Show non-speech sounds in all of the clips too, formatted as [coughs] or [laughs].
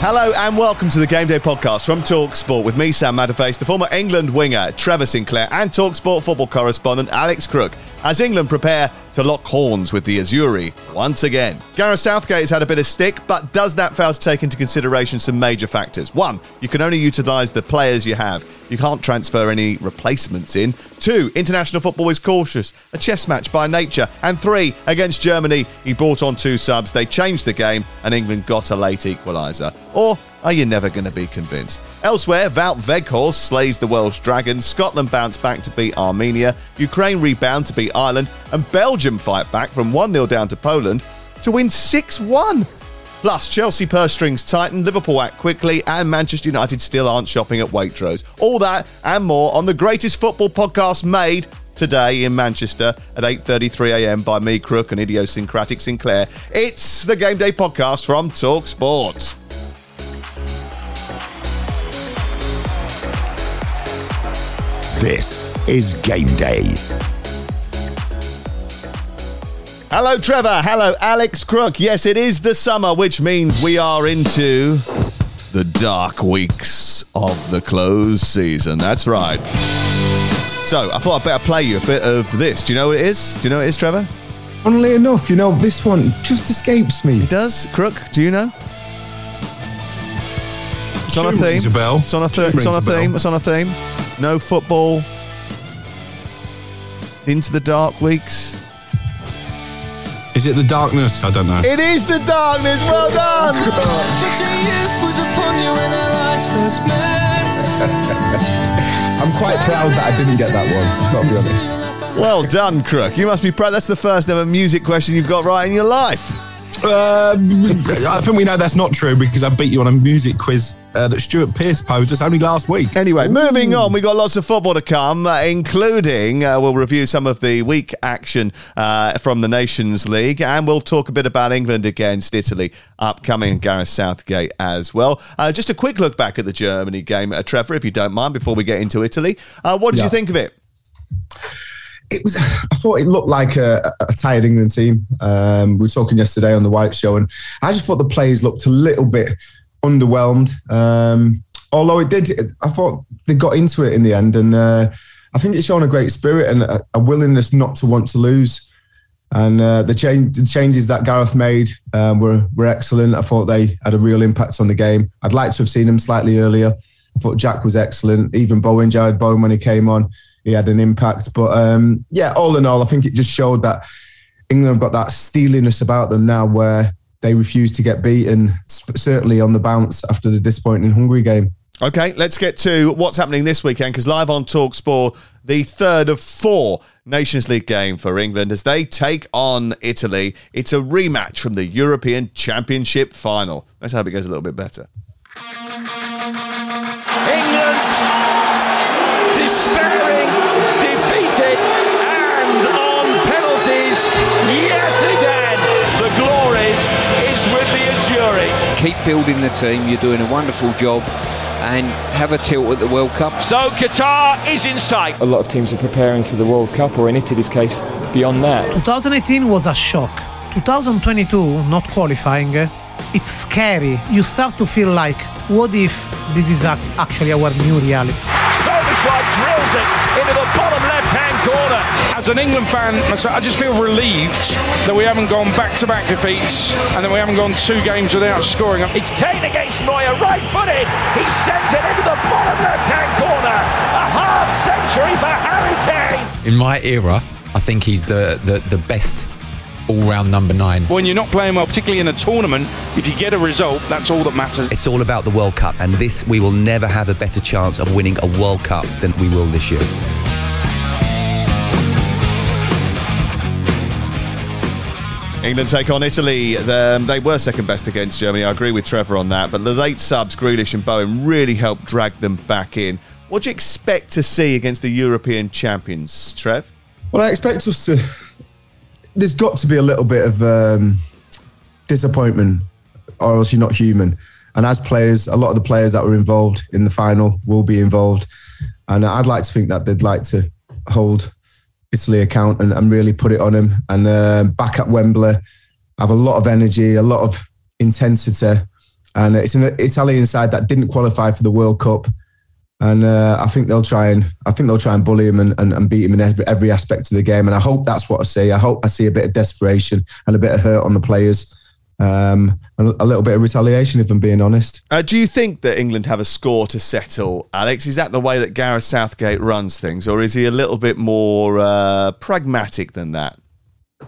Hello and welcome to the Game Day podcast from Talk Sport with me, Sam Matterface, the former England winger Trevor Sinclair, and Talk Sport football correspondent Alex Crook as England prepare to lock horns with the Azzurri once again. Gareth Southgate has had a bit of stick, but does that fail to take into consideration some major factors? One, you can only utilise the players you have. You can't transfer any replacements in. Two, international football is cautious, a chess match by nature. And three, against Germany, he brought on two subs, they changed the game, and England got a late equaliser. Or are you never going to be convinced? Elsewhere, Wout slays the Welsh Dragons, Scotland bounce back to beat Armenia, Ukraine rebound to beat Ireland, and Belgium fight back from 1 0 down to Poland to win 6 1. Plus, Chelsea purse strings tighten, Liverpool act quickly, and Manchester United still aren't shopping at Waitrose. All that and more on the greatest football podcast made today in Manchester at 8.33am by me, Crook, and idiosyncratic Sinclair. It's the Game Day podcast from Talk Sport. This is Game Day. Hello, Trevor. Hello, Alex Crook. Yes, it is the summer, which means we are into the dark weeks of the close season. That's right. So I thought I'd better play you a bit of this. Do you know what it is? Do you know what it is, Trevor? Funnily enough, you know, this one just escapes me. It does. Crook, do you know? It's on a theme. rings a bell. It's on a, th- Tune it's on a rings a bell. theme. It's on a theme. No football. Into the dark weeks. Is it the darkness? I don't know. It is the darkness. Well done. [laughs] I'm quite proud that I didn't get that one. Got to be honest. Well done, Crook. You must be proud. That's the first ever music question you've got right in your life. Uh, [laughs] I think we know that's not true because I beat you on a music quiz uh, that Stuart Pearce posed us only last week. Anyway, moving on, we've got lots of football to come, uh, including uh, we'll review some of the week action uh, from the Nations League, and we'll talk a bit about England against Italy upcoming, Gareth Southgate as well. Uh, just a quick look back at the Germany game, uh, Trevor, if you don't mind, before we get into Italy. Uh, what did Yeah. you think of it? It was I thought it looked like a, a tired England team. Um, we were talking yesterday on the White Show, and I just thought the players looked a little bit underwhelmed. Um, although it did, I thought they got into it in the end, and uh, I think it's shown a great spirit and a, a willingness not to want to lose. And uh, the, change, the changes that Gareth made um, were were excellent. I thought they had a real impact on the game. I'd like to have seen them slightly earlier. I thought Jack was excellent. Even Bowen, Jarrod Bowen, when he came on, he had an impact. But um, yeah, all in all, I think it just showed that England have got that steeliness about them now where they refuse to get beaten, certainly on the bounce after the disappointing Hungary game. Okay, let's get to what's happening this weekend because live on Talksport, the third of four Nations League game for England as they take on Italy. It's a rematch from the European Championship final. Let's hope it goes a little bit better. England despairing, keep building the team. You're doing a wonderful job, and have a tilt at the World Cup. So Qatar is in sight. a lot of teams are preparing for the World Cup, or in Italy's case, beyond that. 2018 was a shock. 2022 not qualifying. It's scary. You start to feel like, what if this is actually our new reality? So the clothesline drills it into the bottom left-hand corner. As an England fan, I just feel relieved that we haven't gone back-to-back defeats and that we haven't gone two games without scoring. It's Kane against Neuer, right-footed. He sends it into the bottom left-hand corner. A half century for Harry Kane. In my era, I think he's the, the, the best all-round number nine. When you're not playing well, particularly in a tournament, if you get a result, that's all that matters. It's all about the World Cup, and this we will never have a better chance of winning a World Cup than we will this year. England take on Italy. Um, they were second best against Germany. I agree with Trevor on that. But the late subs, Grealish and Bowen, really helped drag them back in. What do you expect to see against the European champions, Trev? Well, I expect us to. There's got to be a little bit of um, disappointment, or else you're not human. And as players, a lot of the players that were involved in the final will be involved. And I'd like to think that they'd like to hold Italy account and, and really put it on him. And uh, back at Wembley, I have a lot of energy, a lot of intensity. And it's an Italian side that didn't qualify for the World Cup. And uh, I think they'll try and I think they'll try and bully him and, and, and beat him in every, every, aspect of the game. And I hope that's what I see. I hope I see a bit of desperation and a bit of hurt on the players. Um, and a little bit of retaliation, if I'm being honest. Uh, do you think that England have a score to settle, Alex? Is that the way that Gareth Southgate runs things, or is he a little bit more uh, pragmatic than that?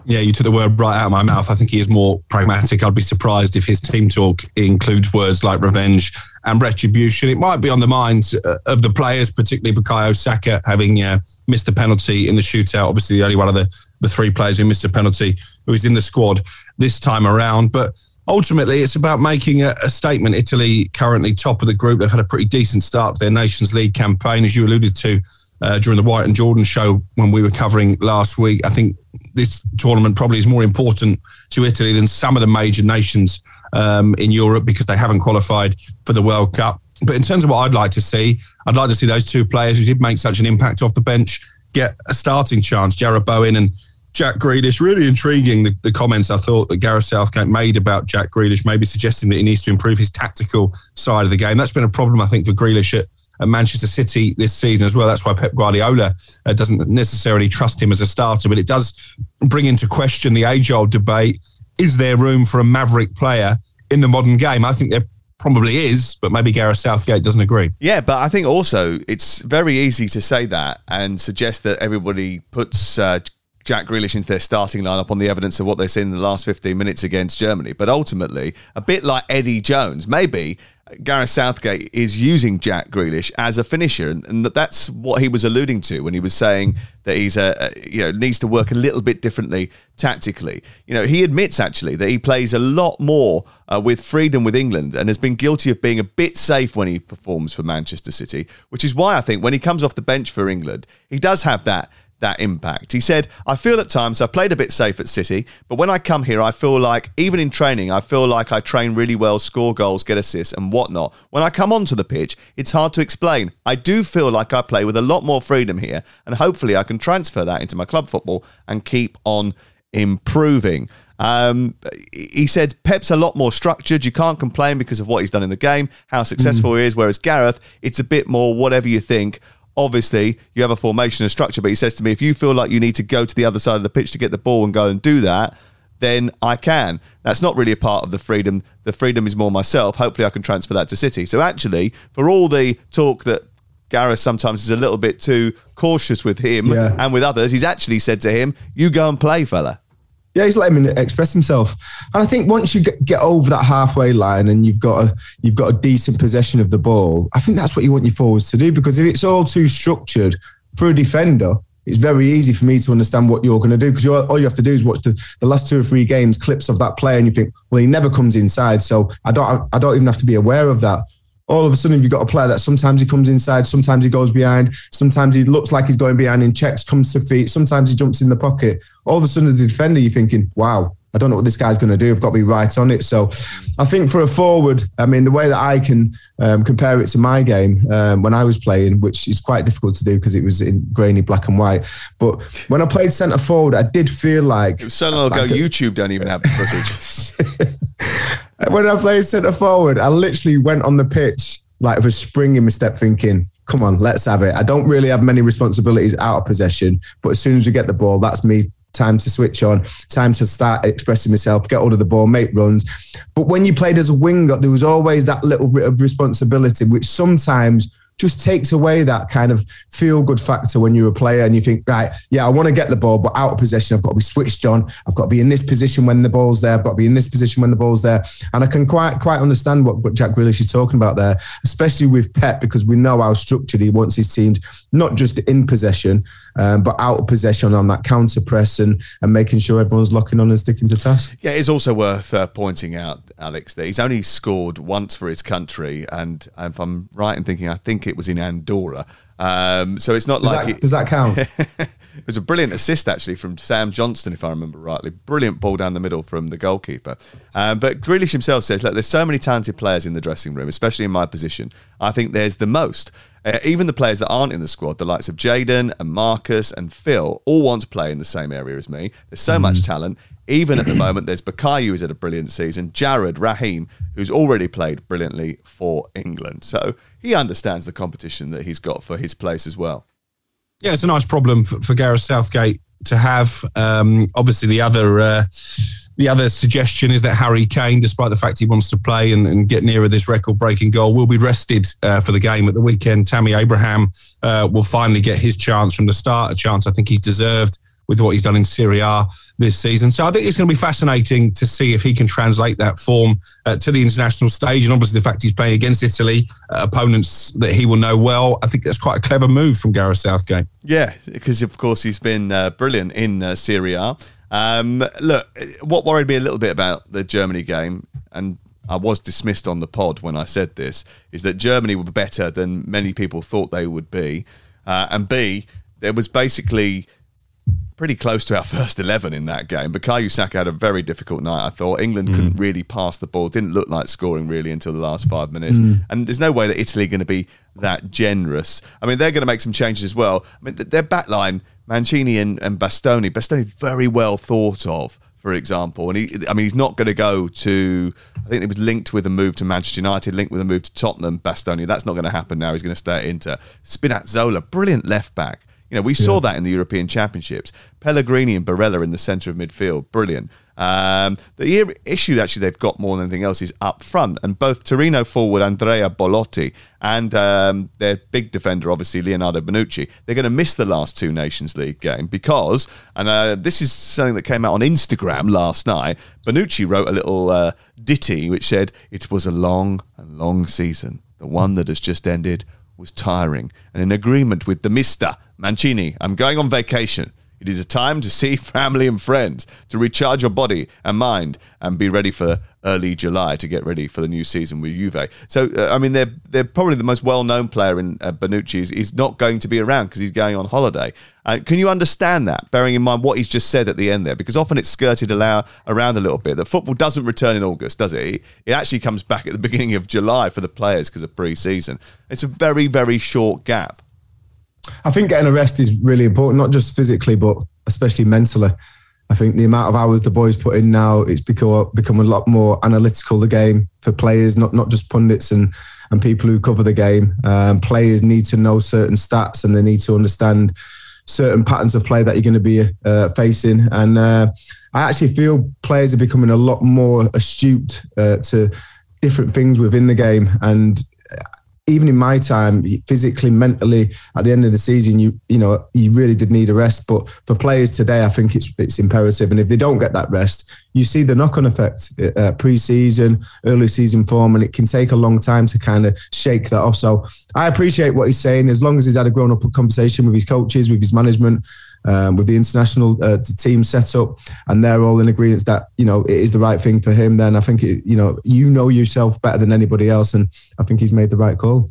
Yeah, you took the word right out of my mouth. I think he is more pragmatic. I'd be surprised if his team talk includes words like revenge and retribution. It might be on the minds uh, of the players, particularly Bukayo Saka having uh, missed the penalty in the shootout. Obviously, the only one of the, the three players who missed a penalty who is in the squad this time around. But ultimately, it's about making a, a, statement. Italy currently top of the group. They've had a pretty decent start to their Nations League campaign, as you alluded to uh, during the White and Jordan show when we were covering last week. I think this tournament probably is more important to Italy than some of the major nations um, in Europe because they haven't qualified for the World Cup. But in terms of what I'd like to see, I'd like to see those two players who did make such an impact off the bench get a starting chance. Jarrod Bowen and Jack Grealish. Really intriguing the, the, comments I thought that Gareth Southgate made about Jack Grealish, maybe suggesting that he needs to improve his tactical side of the game. That's been a problem, I think, for Grealish at, at Manchester City this season as well. That's why Pep Guardiola uh, doesn't necessarily trust him as a starter, but it does bring into question the age old debate is there room for a maverick player in the modern game? I think there probably is, but maybe Gareth Southgate doesn't agree. Yeah, but I think also it's very easy to say that and suggest that everybody puts uh, Jack Grealish into their starting lineup on the evidence of what they've seen in the last 15 minutes against Germany. But ultimately, a bit like Eddie Jones, maybe Gareth Southgate is using Jack Grealish as a finisher, and, that's what he was alluding to when he was saying that he's a, a, you know needs to work a little bit differently tactically. You know, he admits actually that he plays a lot more uh, with freedom with England and has been guilty of being a bit safe when he performs for Manchester City, which is why I think when he comes off the bench for England, he does have that that impact. He said, I feel at times I've played a bit safe at City, but when I come here, I feel like, even in training, I feel like I train really well, score goals, get assists, and whatnot. When I come onto the pitch, it's hard to explain. I do feel like I play with a lot more freedom here, and hopefully I can transfer that into my club football and keep on improving. Um, he said Pep's a lot more structured. You can't complain because of what he's done in the game, how successful mm. he is. Whereas Gareth, it's a bit more whatever you think obviously you have a formation and structure, but he says to me, if you feel like you need to go to the other side of the pitch to get the ball and go and do that, then I can. That's not really a part of the freedom. The freedom is more myself. Hopefully, I can transfer that to City. So, actually, for all the talk that Gareth sometimes is a little bit too cautious with him yeah. and with others, he's actually said to him, You go and play, fella. Yeah, he's letting him express himself. And I think once you get over that halfway line and you've got a you've got a decent possession of the ball, I think that's what you want your forwards to do. Because if it's all too structured for a defender, it's very easy for me to understand what you're going to do. Because all you have to do is watch the, the last two or three games clips of that player, and you think, well, he never comes inside, so I don't I don't even have to be aware of that all of a sudden you've got a player that sometimes he comes inside, sometimes he goes behind, sometimes he looks like he's going behind in checks, comes to feet, sometimes he jumps in the pocket. All of a sudden, as a defender, you're thinking, wow, I don't know what this guy's going to do. I've got to be right on it. So I think for a forward, I mean, the way that I can um, compare it to my game um, when I was playing, which is quite difficult to do because it was in grainy black and white. But when I played centre forward, I did feel like. So long ago, like YouTube don't even have the footage. [laughs] [laughs] when I played centre forward, I literally went on the pitch like with a spring in my step thinking, come on, let's have it. I don't really have many responsibilities out of possession, but as soon as we get the ball, that's me time to switch on, time to start expressing myself, get hold of the ball, make runs. But when you played as a winger, there was always that little bit of responsibility, which sometimes just takes away that kind of feel good factor when you're a player and you think, right, yeah, I want to get the ball, but out of possession, I've got to be switched on. I've got to be in this position when the ball's there. I've got to be in this position when the ball's there. And I can quite quite understand what, Jack Grealish is talking about there, especially with Pep, because we know how structured he wants his teams, not just in possession, um, but out of possession on that counter press and, and making sure everyone's locking on and sticking to task. Yeah, it's also worth uh, pointing out, Alex, that he's only scored once for his country. And if I'm right in thinking, I think it was in Andorra. Um, so it's not does like that, it, does that count? [laughs] it was a brilliant assist actually from Sam Johnstone, if I remember rightly. Brilliant ball down the middle from the goalkeeper. Um, but Grealish himself says, "Look, there's so many talented players in the dressing room, especially in my position. I think there's the most. Uh, even the players that aren't in the squad, the likes of Jadon and Marcus and Phil, all want to play in the same area as me. There's so mm. much talent. Even at the moment, there's Bukayo who's had a brilliant season, Jarrod, Raheem, who's already played brilliantly for England. So he understands the competition that he's got for his place as well. Yeah, it's a nice problem for, for Gareth Southgate to have. Um, obviously, the other uh, the other suggestion is that Harry Kane, despite the fact he wants to play and, and get nearer this record-breaking goal, will be rested uh, for the game at the weekend. Tammy Abraham uh, will finally get his chance from the start, a chance I think he's deserved with what he's done in Serie A this season. So I think it's going to be fascinating to see if he can translate that form uh, to the international stage. And obviously, the fact he's playing against Italy, uh, opponents that he will know well, I think that's quite a clever move from Gareth Southgate. Yeah, because of course he's been uh, brilliant in uh, Serie A. Um, look, what worried me a little bit about the Germany game, and I was dismissed on the pod when I said this, is that Germany were better than many people thought they would be. Uh, and B, there was basically pretty close to our [laughs] first 11 in that game. Bukayo Saka had a very difficult night, I thought. England mm. couldn't really pass the ball, didn't look like scoring really until the last five minutes. Mm. And there's no way that Italy are going to be that generous. I mean, they're going to make some changes as well. I mean, their back line, Mancini and, and Bastoni, Bastoni very well thought of for example. And he, I mean, he's not going to go to. I think it was linked with a move to Manchester United, linked with a move to Tottenham. Bastoni, that's not going to happen now. He's going to stay at Inter. Spinazzola, brilliant left back. You know, we yeah. saw that in the European Championships. Pellegrini and Barella in the centre of midfield, brilliant. Um, the issue actually they've got more than anything else is up front, and both Torino forward Andrea Belotti and um, their big defender, obviously Leonardo Bonucci, they're going to miss the last two Nations League game because, and uh, this is something that came out on Instagram last night. Bonucci wrote a little uh, ditty which said, "It was a long and long season. The one that has just ended was tiring, and in agreement with the Mister." Mancini, I'm going on vacation. It is a time to see [laughs] family and friends, to recharge your body and mind, and be ready for early July to get ready for the new season with Juve. So, uh, I mean, they're they're probably the most well-known player in uh, Bonucci is, is not going to be around because he's going on holiday. Uh, can you understand that, bearing in mind what he's just said at the end there? Because often it's skirted allow, around a little bit. That football doesn't return in August, does it? It actually comes back at the [laughs] beginning of July for the players because of pre-season. It's a very, very short gap. I think getting a rest is really important, not just physically, but especially mentally. I think the amount of hours the boys put in now, it's become become a lot more analytical. The game for players, not not just pundits and and people who cover the game. Um, players need to know certain stats and they need to understand certain patterns of play that you're going to be uh, facing. And uh, I actually feel players are becoming a lot more astute uh, to different things within the game and even in my time, physically, mentally, at the end of the season, you you know you really did need a rest. But for players today, I think it's it's imperative. And if they don't get that rest, you see the knock on effect uh, pre-season, early season form, and it can take a long time to kind of shake that off. So I appreciate what he's saying. As long as he's had a grown up conversation with his coaches, with his management, um, with the international uh, team set up, and they're all in agreement that you know it is the right thing for him. Then I think it, you know you know yourself better than anybody else, and I think he's made the right call.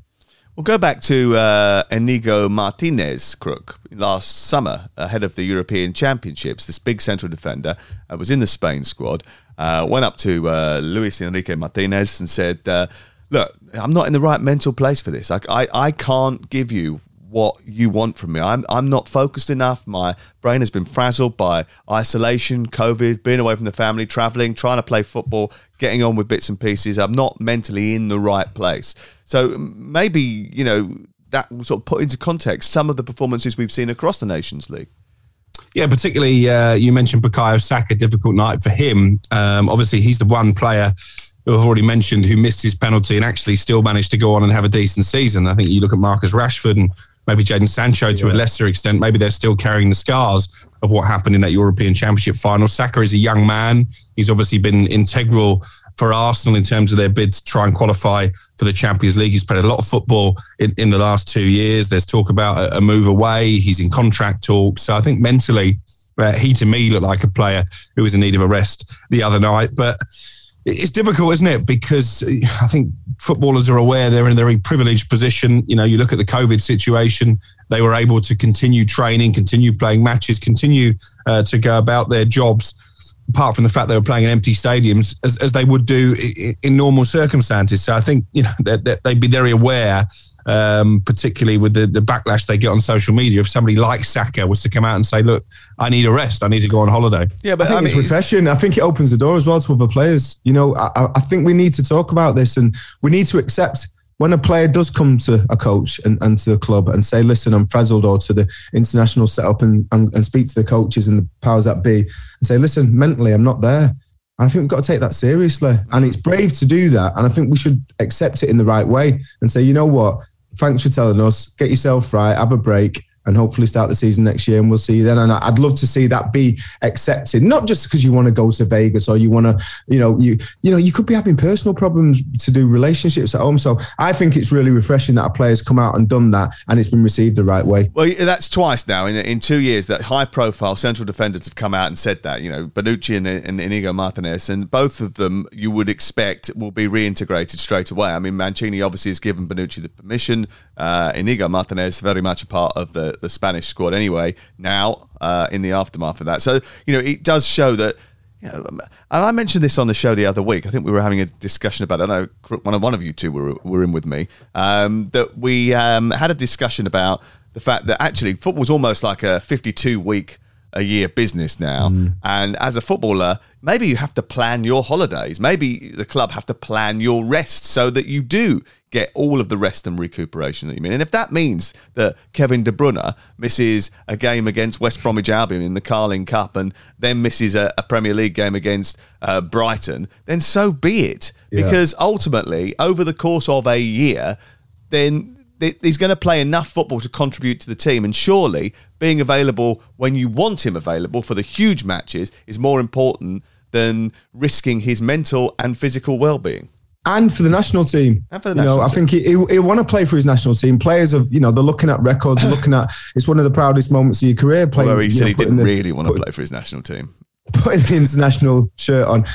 We'll go back to uh, Inigo Martinez Crook last summer ahead of the European Championships. This big central defender uh, was in the Spain squad. Uh, went up to uh, Luis Enrique Martinez and said, uh, "Look, I'm not in the right mental place for this. I, I, I can't give you what you want from me. I'm I'm not focused enough. My brain has been frazzled by isolation, COVID, being away from the family, traveling, trying to play football, getting on with bits and pieces. I'm not mentally in the right place. So maybe, you know, that will sort of put into context some of the performances we've seen across the Nations League. Yeah, particularly uh, you mentioned Bukayo Saka, difficult night for him. Um, obviously, he's the one player who I've already mentioned who missed his penalty and actually still managed to go on and have a decent season. I think you look at Marcus Rashford and maybe Jadon Sancho to yeah. a lesser extent. Maybe they're still carrying the scars of what happened in that European Championship final. Saka is a young man. He's obviously been integral for Arsenal in terms of their bid to try and qualify for the Champions League. He's played a lot of football in, in the last two years. There's talk about a, a move away. He's in contract talks. So I think mentally, uh, he to me looked like a player who was in need of a rest the other night. But it's difficult, isn't it? Because I think footballers are aware they're in a very privileged position. You know, you look at the COVID situation, they were able to continue training, continue playing matches, continue uh, to go about their jobs apart from the fact they were playing in empty stadiums, as, as they would do in, in normal circumstances. So I think you know that they'd be very aware, um, particularly with the, the backlash they get on social media. If somebody like Saka was to come out and say, "Look, I need a rest. I need to go on holiday," yeah, but I think I mean, it's refreshing. I think it opens the door as well to other players. You know, I, I think we need to talk about this, and we need to accept when a player does come to a coach and, and to the club and say, listen, I'm frazzled, or to the international setup and, and, and speak to the coaches and the powers that be and say, listen, mentally, I'm not there. And I think we've got to take that seriously. And it's brave to do that. And I think we should accept it in the right way and say, you know what? Thanks for telling us. Get yourself right, have a break, and hopefully start the season next year. And we'll see then. And I'd love to see that be accepted, not just because you want to go to Vegas or you want to, you know, you you know, you could be having personal problems to do relationships at home. So I think it's really refreshing that a player's come out and done that, and it's been received the right way. Well, that's twice now in in two years that high-profile central defenders have come out and said that. You know, Bonucci and, and Inigo Martinez, and both of them you would expect will be reintegrated straight away. I mean, Mancini obviously has given Bonucci the permission. Uh, Inigo Martinez very much a part of the the Spanish squad anyway. Now uh, in the aftermath of that, so you know it does show that. You know, and I mentioned this on the show the other week. I think we were having a discussion about. It. I know one of one of you two were were in with me. Um, that we um, had a discussion about the fact that actually football's almost like a fifty-two week a year business now. Mm. And as a footballer, maybe you have to plan your holidays. Maybe the club have to plan your rest so that you do get all of the rest and recuperation that you mean. And if that means that Kevin De Bruyne misses a game against West Bromwich Albion in the Carling Cup and then misses a, a Premier League game against uh, Brighton, then so be it. Yeah. Because ultimately, over the course of a year, then he's going to play enough football to contribute to the team. And surely being available when you want him available for the huge matches is more important than risking his mental and physical well-being and for the national team. And for the you know, team. I think he, he, he want to play for his national team. Players of you know they're looking at records, looking at it's one of the proudest moments of your career. Playing, Although he said know, he didn't the, really want to play for his national team, putting the international shirt on.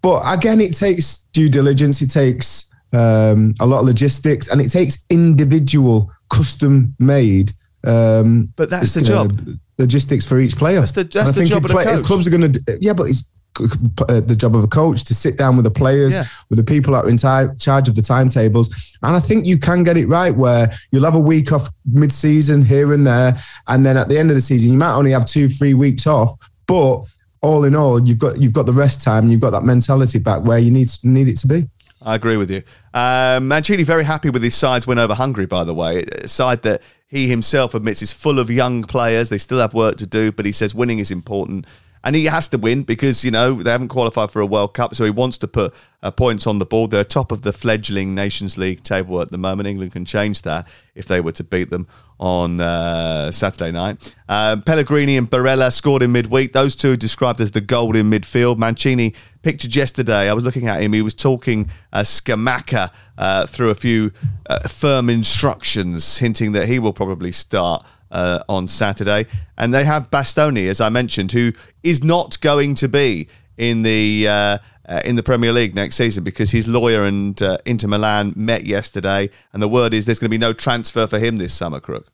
But again, it takes due diligence. It takes um, a lot of logistics, and it takes individual, custom made. Um, but that's the job. Logistics for each player. That's the, that's the job of play, clubs are going to, yeah, but it's uh, the job of a coach to sit down with the players, yeah. with the people that are in t- charge of the timetables. And I think you can get it right where you'll have a week off mid season here and there. And then at the end of the season, you might only have two, three weeks off. But all in all, you've got you've got the rest time, and you've got that mentality back where you need need it to be. I agree with you. Um, Mancini very happy with his side's win over Hungary, by the way. A side that he himself admits is full of young players. They still have work to do, but he says winning is important and he has to win because you know they haven't qualified for a World Cup, so he wants to put uh, points on the board. They're top of the fledgling Nations League table at the moment. England can change that if they were to beat them on uh, Saturday night. Uh, Pellegrini and Barella scored in midweek. Those two described as the golden midfield. Mancini pictured yesterday. I was looking at him. He was talking uh, Scamacca uh, through a few uh, firm instructions, hinting that he will probably start uh, on Saturday. And they have Bastoni, as I mentioned, who is not going to be in the uh, uh, in the Premier League next season because his lawyer and uh, Inter Milan met yesterday, and the word is there's going to be no transfer for him this summer, Crook.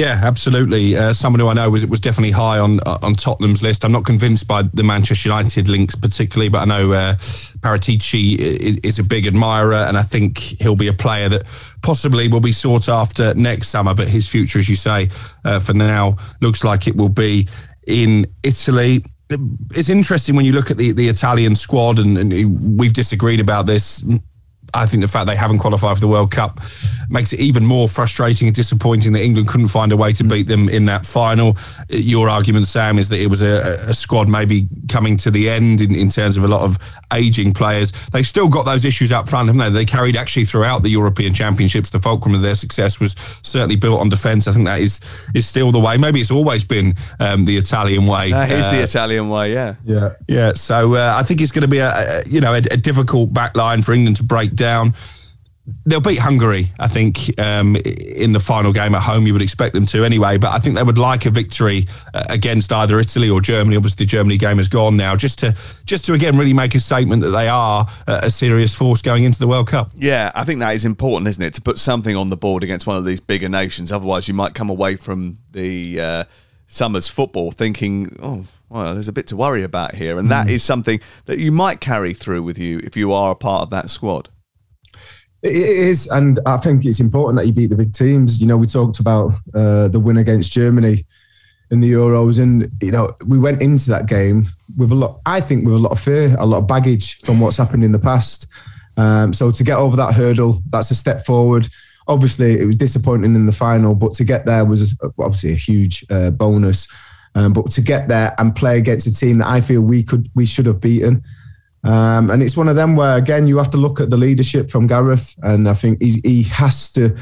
Yeah, absolutely. Uh, someone who I know was was definitely high on uh, on Tottenham's list. I'm not convinced by the Manchester United links particularly, but I know uh, Paratici is, is, a big admirer, and I think he'll be a player that possibly will be sought after next summer. But his future, as you say, uh, for now looks like it will be in Italy. It's interesting when you look at the, the Italian squad, and, and we've disagreed about this I think the fact they haven't qualified for the World Cup makes it even more frustrating and disappointing that England couldn't find a way to beat them in that final. Your argument, Sam, is that it was a, a squad maybe coming to the end in, in terms of a lot of aging players. They've still got those issues up front, haven't they? They carried actually throughout the European Championships. The fulcrum of their success was certainly built on defence. I think that is is still the way. Maybe it's always been um, the Italian way. That is Uh, the Italian way, yeah. Yeah. yeah, so uh, I think it's going to be a, a you know a, a difficult back line for England to break down. They'll beat Hungary, I think, um, in the final game at home. You would expect them to anyway, but I think they would like a victory uh, against either Italy or Germany. Obviously, the Germany game is gone now, just to just to again really make a statement that they are a serious force going into the World Cup. Yeah, I think that is important, isn't it, to put something on the board against one of these bigger nations. Otherwise, you might come away from the uh, summer's football thinking, oh, well, there's a bit to worry about here. And that is something that you might carry through with you if you are a part of that squad. It is, and I think it's important that you beat the big teams. You know, we talked about uh, the win against Germany in the Euros, and you know, we went into that game with a lot. I think with a lot of fear, a lot of baggage from what's happened in the past. Um, so to get over that hurdle, that's a step forward. Obviously, it was disappointing in the final, but to get there was obviously a huge uh, bonus. Um, but to get there and play against a team that I feel we could, we should have beaten. Um, and it's one of them where again you have to look at the leadership from Gareth, and I think he, he has to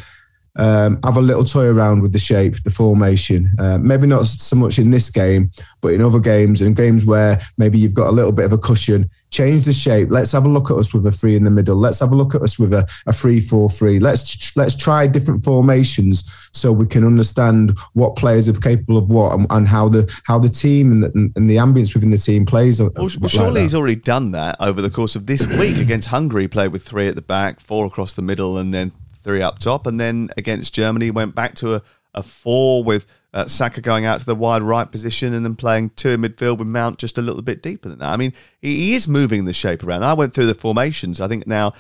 um, have a little toy around with the shape, the formation. Uh, maybe not so much in this game, but in other games and games where maybe you've got a little bit of a cushion. Change the shape. Let's have a look at us with a three in the middle. Let's have a look at us with a, a three four three. Let's let's try different formations so we can understand what players are capable of what and, and how the how the team and the, and the ambience within the team plays. Well, well surely he's already done that over the course of this week against Hungary. Played with three at the back, four across the middle, and then three up top. And then against Germany, went back to a, a four with uh, Saka going out to the wide right position and then playing two in midfield with Mount just a little bit deeper than that. I mean, he, he is moving the shape around. I went through the formations. I think now,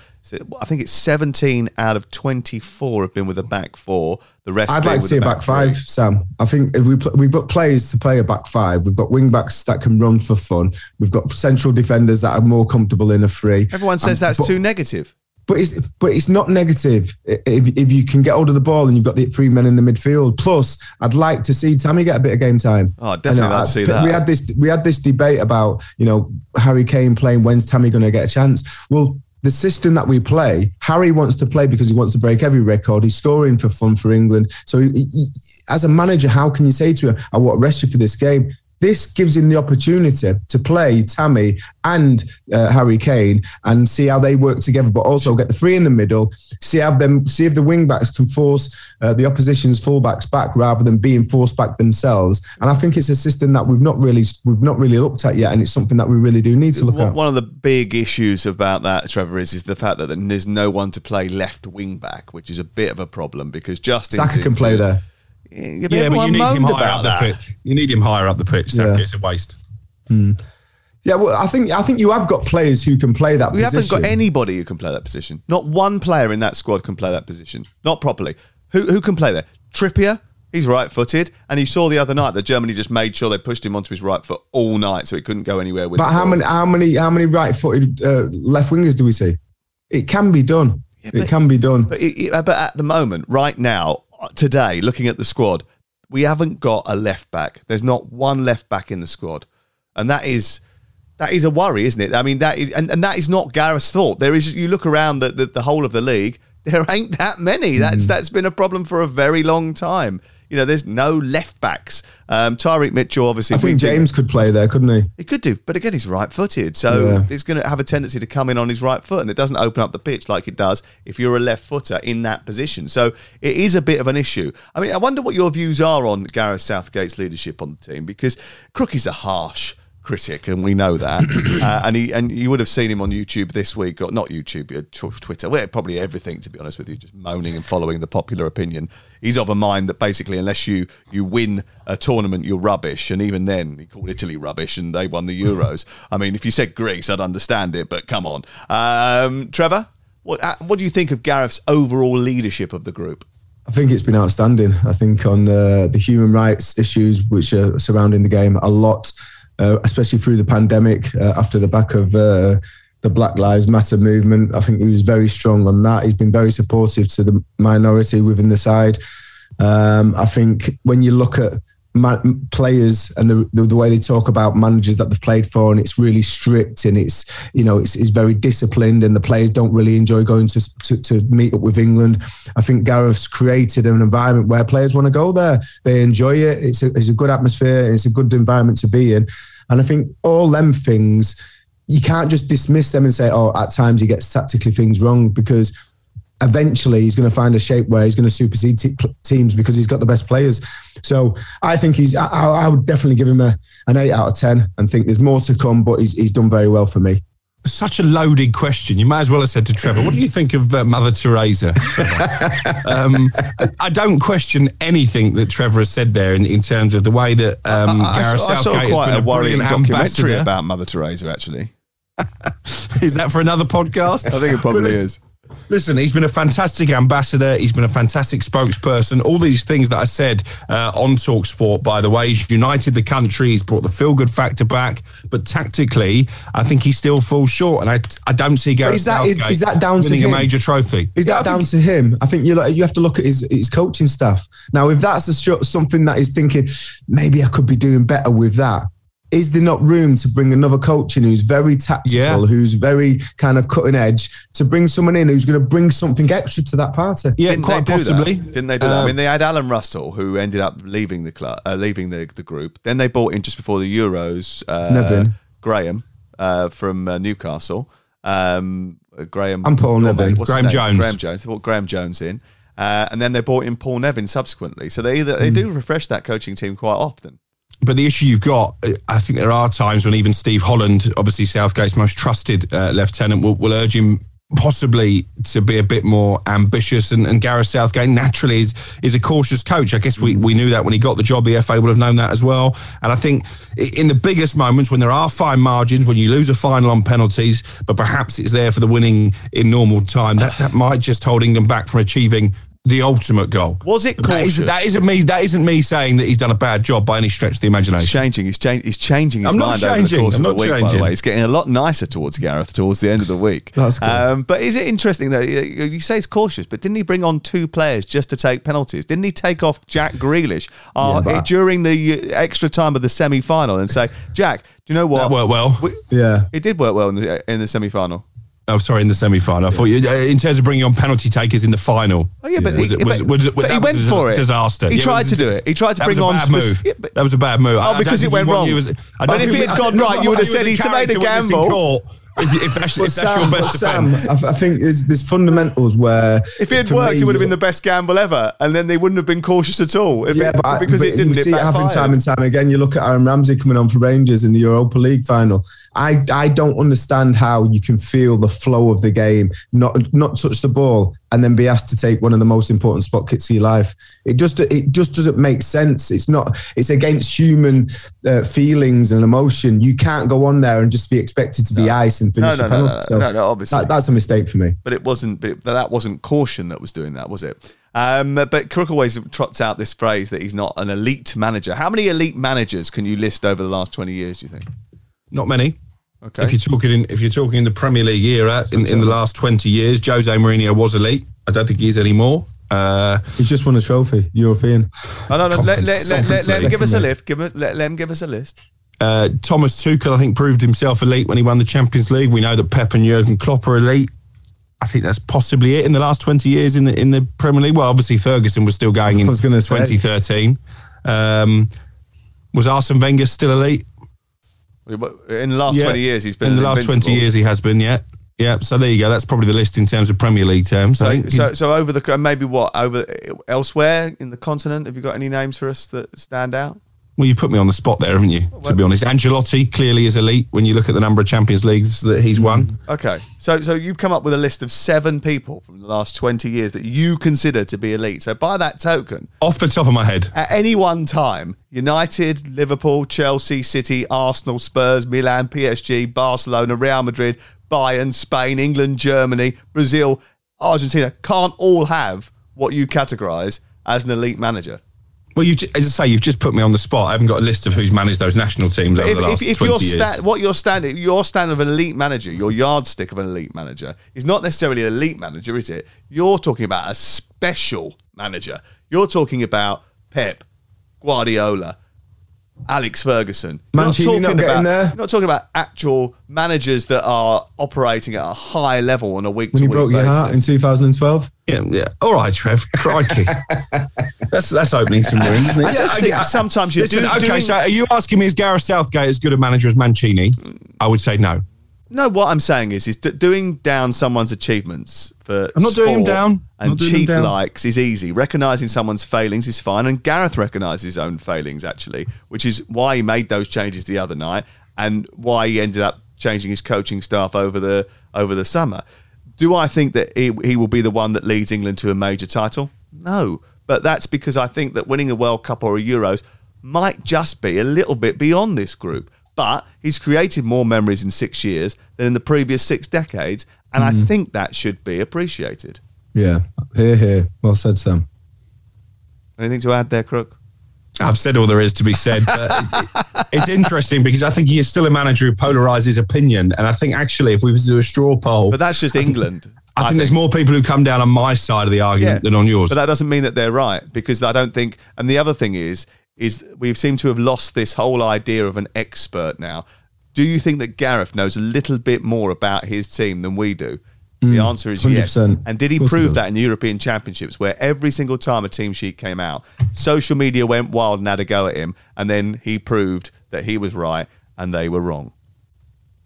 I think it's 17 out of 24 have been with a back four. The rest. I'd like to see a back, back five, Sam. I think if we pl- we've got players to play a back five. We've got wing backs that can run for fun. We've got central defenders that are more comfortable in a free. Everyone says Um, that's but- too negative. But it's but it's not negative if, if you can get hold of the ball and you've got the three men in the midfield. Plus, I'd like to see Tammy get a bit of game time. Oh, definitely I know, like to see that. We had this we had this debate about you know Harry Kane playing. When's Tammy going to get a chance? Well. The system that we play, Harry wants to play because he wants to break every record. He's scoring for fun for England. So, he, he- as a manager, how can you say to him, "I want to rest you for this game"? This gives him the opportunity to play Tammy and uh, Harry Kane and see how they work together, but also get the three in the middle. See how them, see if the wing backs can force uh, the opposition's fullbacks back rather than being forced back themselves. And I think it's a system that we've not really we've not really looked at yet, and it's something that we really do need to look One at. one of the big issues about that, Trevor, is is the fact that there's no one to play left wing back, which is a bit of a problem because Justin Saka can play there. Yeah, Yeah, but you need him higher about up the that. pitch. You need him higher up the pitch. Saka, Yeah. it's a waste. Yeah, well, I think I think you have got players who can play that. We haven't got anybody who can play that position. Not one player in that squad can play that position. Not properly. Who who can play there? Trippier. He's right-footed, and you saw the other night that Germany just made sure they pushed him onto his right foot all night, so he couldn't go anywhere with. But how ball. many how many how many right-footed uh, left wingers do we see? It can be done. it can be done. But, it, it- but at the moment, right now, today, looking at the squad, we haven't got a left back. There's not one left back in the squad, and that is that is a worry, isn't it? I mean, that is, and, and that is not Gareth's fault. There is, you look around the, the, the whole of the league, [laughs] there ain't that many. That's Mm. that's been a problem for a very long time. You know, there's no left backs. Um, Tyrick Mitchell, obviously, I think James could play there, couldn't he? he could do, but again, he's right-footed, so Yeah. it's going to have a tendency to come in on his right foot, and it doesn't open up the pitch like it does if you're a left footer in that position. So it is a bit of an issue. I mean, I wonder what your views are on Gareth Southgate's leadership on the team because Crookie's a harsh critic, and we know that. [coughs] uh, and he and you would have seen him on YouTube this week, or not YouTube, uh, tw- Twitter, well, probably everything to be honest with you, just moaning and following the popular opinion. He's of a mind that basically, unless you you win a tournament, you're rubbish. And even then, he called Italy rubbish, and they won the Euros. [laughs] I mean, if you said Greece, I'd understand it, but come on, um, Trevor. What, uh, what do you think of Gareth's overall leadership of the group? I think it's been outstanding. I think on uh, the human rights issues which are surrounding the game a lot, uh, especially through the pandemic, uh, after the back of uh, the Black Lives Matter movement. I think he was very strong on that. He's been very supportive to the minority within the side. Um, I think when you look at players and the, the, the way they talk about managers that they've played for, and it's really strict and it's you know it's, it's very disciplined, and the players don't really enjoy going to, to to meet up with England. I think Gareth's created an environment where players want to go there. They enjoy it. It's a, it's a good atmosphere. It's a good environment to be in, and I think all them things you can't just dismiss them and say, oh, at times he gets tactically things wrong because eventually he's going to find a shape where he's going to supersede te- teams because he's got the best players. So I think he's, I, I would definitely give him a, an eight out of 10 and think there's more to come, but he's, he's done very well for me. Such a loaded question. You might as well have said to Trevor, "What do you think of uh, Mother Teresa?" [laughs] um, I don't question anything that Trevor has said there in, in terms of the way that um, I, I, Gareth saw, I saw Southgate quite has been a worrying brilliant documentary ambassador. about Mother Teresa, actually. [laughs] Is that for another podcast? I think it probably is. Listen, he's been a fantastic ambassador. He's been a fantastic spokesperson. All these things that I said uh, on Talk Sport, by the way, he's united the country. He's brought the feel good factor back. But tactically, I think he still falls short. And I, I don't see Gareth is that is, is that down to him? a major trophy. Is that down to him? I think you you have to look at his his coaching staff. Now, if that's a something that he's thinking, maybe I could be doing better with that. Is there not room to bring another coach in who's very tactical, Yeah. who's very kind of cutting edge, to bring someone in who's going to bring something extra to that party? Yeah, Didn't quite they possibly. That? Didn't they do that? I mean, they had Allan Russell, who ended up leaving the club, uh, leaving the, the group. Then they bought in just before the Euros, uh, Nevin. Graeme uh, from uh, Newcastle. Um, uh, Graeme And Paul Nevin. Graeme name? Jones. Graeme Jones. They brought Graeme Jones in, uh, and then they bought in Paul Nevin subsequently. So they either, they do refresh that coaching team quite often. But the issue you've got, uh, I think there are times when even Steve Holland, obviously Southgate's most trusted uh, lieutenant, will, will urge him possibly to be a bit more ambitious. And, and Gareth Southgate naturally is is a cautious coach. I guess we, we knew that when he got the job. The FA would have known that as well. And I think in the biggest moments when there are fine margins, when you lose a final on penalties, but perhaps it's there for the winning in normal time, that, that might just hold England back from achieving the ultimate goal. Was it That, is, cautious? that isn't me. That isn't me saying that he's done a bad job by any stretch of the He's imagination. changing. He's, cha- he's changing his I'm not mind over the changing. course I'm of the not week. By the changing. way, he's getting a lot nicer towards Gareth towards the end of the week. [laughs] That's good. Um, but is it interesting though? You you say it's cautious, but didn't he bring on two players just to take penalties? Didn't he take off Jack Grealish uh, Yeah, but- during the uh, extra time of the semi-final and say, "Jack, do you know what? That worked well. We- Yeah. it did work well in the in the semi-final." Oh, sorry, in the semi-final. I thought you, uh, in terms of bringing on penalty takers in the final. Oh yeah, but, Was he, it- was but, it- was but he went a for it. disaster. He Yeah, tried it to do it. He tried to that bring was a on bad move. Yeah, but- that was a bad move. Oh, because it went wrong. But if he had gone right, you would have said he made a gamble. If, if that's, But if that's Sam, your but best Sam, defence. I, I think there's, there's fundamentals where If it had worked, me- it would have been the best gamble ever, and then they wouldn't have been cautious at all. If yeah, it, but I- because but it didn't. You it see it happen time and time again. You look at Aaron Ramsey coming on for Rangers in the Europa League final. I, I don't understand how you can feel the flow of the game, not not touch the ball, and then be asked to take one of the most important spot kicks of your life. It just it just doesn't make sense. It's not. It's against human uh, feelings and emotion. You can't go on there and just be expected to be ice and finish No, no, no, penalty. no, so no, no, obviously. that- that's a mistake for me. but it wasn't. But that wasn't caution that was doing that, was it? Um, but Crook always trots out this phrase that he's not an elite manager. How many elite managers can you list over the last twenty years? Do you think? Not many. Okay. If you're talking in, if you're talking in the Premier League era, in, in the last 20 years, Jose Mourinho was elite. I don't think he is anymore. Uh, He's just won a trophy, European. Oh, no, no, let, Conference- let, let, let, let him give us a Second list. Give us, let, let him give us a list. Uh, Thomas Tuchel, I think, proved himself elite when he won the Champions League. We know that Pep and Jurgen Klopp are elite. I think that's possibly it in the last 20 years in the in the Premier League. Well, obviously Ferguson was still going in was gonna 2013. Um, was Arsene Wenger still elite? In the last Yeah. twenty years, he's been in the last 20 years. He has been, yeah, yeah. So there you go. That's probably the list in terms of Premier League terms. So, so, so over the maybe what over elsewhere in the continent? Have you got any names for us that stand out? Well, you've put me on the spot there, haven't you? To be honest, Ancelotti clearly is elite when you look at the number of Champions Leagues that he's won. Mm, okay, so so you've come up with a list of seven people from the last twenty years that you consider to be elite. So by that token, Off the top of my head, at any one time, United, Liverpool, Chelsea, City, Arsenal, Spurs, Milan, PSG, Barcelona, Real Madrid, Bayern, Spain, England, Germany, Brazil, Argentina can't all have what you categorise as an elite manager. Well, you as I say, you've just put me on the spot. I haven't got a list of who's managed those national teams over if, the last if, if twenty your years. sta- what your standard, your standard of an elite manager, your yardstick of an elite manager is not necessarily an elite manager, is it? You're talking about a special manager. You're talking about Pep, Guardiola, Alex Ferguson. You're Mancini not talking getting about, there? You're not talking about actual managers that are operating at a high level on a week When you he week broke your heart in 2012. yeah, yeah. All right, Trev. Crikey. [laughs] that's that's opening some wounds, isn't it? I just think sometimes you Listen, do- okay, doing- so are you asking me is Gareth Southgate as good a manager as Mancini? I would say no. No, what I'm saying is, is d- doing down someone's achievements for I'm not doing him sport down. I'm and doing cheap down. likes is easy. Recognizing someone's failings is fine, and Gareth recognises his own failings actually, which is why he made those changes the other night and why he ended up changing his coaching staff over the over the summer. Do I think that he, he will be the one that leads England to a major title? No, but that's because I think that winning a World Cup or a Euros might just be a little bit beyond this group. But he's created more memories in six years than in the previous six decades, and I mm-hmm. think that should be appreciated. Yeah. Hear, hear. Well said, Sam. Anything to add there, Crook? I've said all there is to be said. But it- [laughs] it's interesting because I think he is still a manager who polarises opinion. And I think actually, if we were to do a straw poll, But that's just England. I, think, there's more people who come down on my side of the argument than on yours. But that doesn't mean that they're right because I don't think. And the other thing is, is we seem to have lost this whole idea of an expert now. Do you think that Gareth knows a little bit more about his team than we do? the Mm, answer is yes. 100%. And did he course he prove that in the European Championships, where every single time a team sheet came out, social media went wild and had a go at him, and then he proved that he was right and they were wrong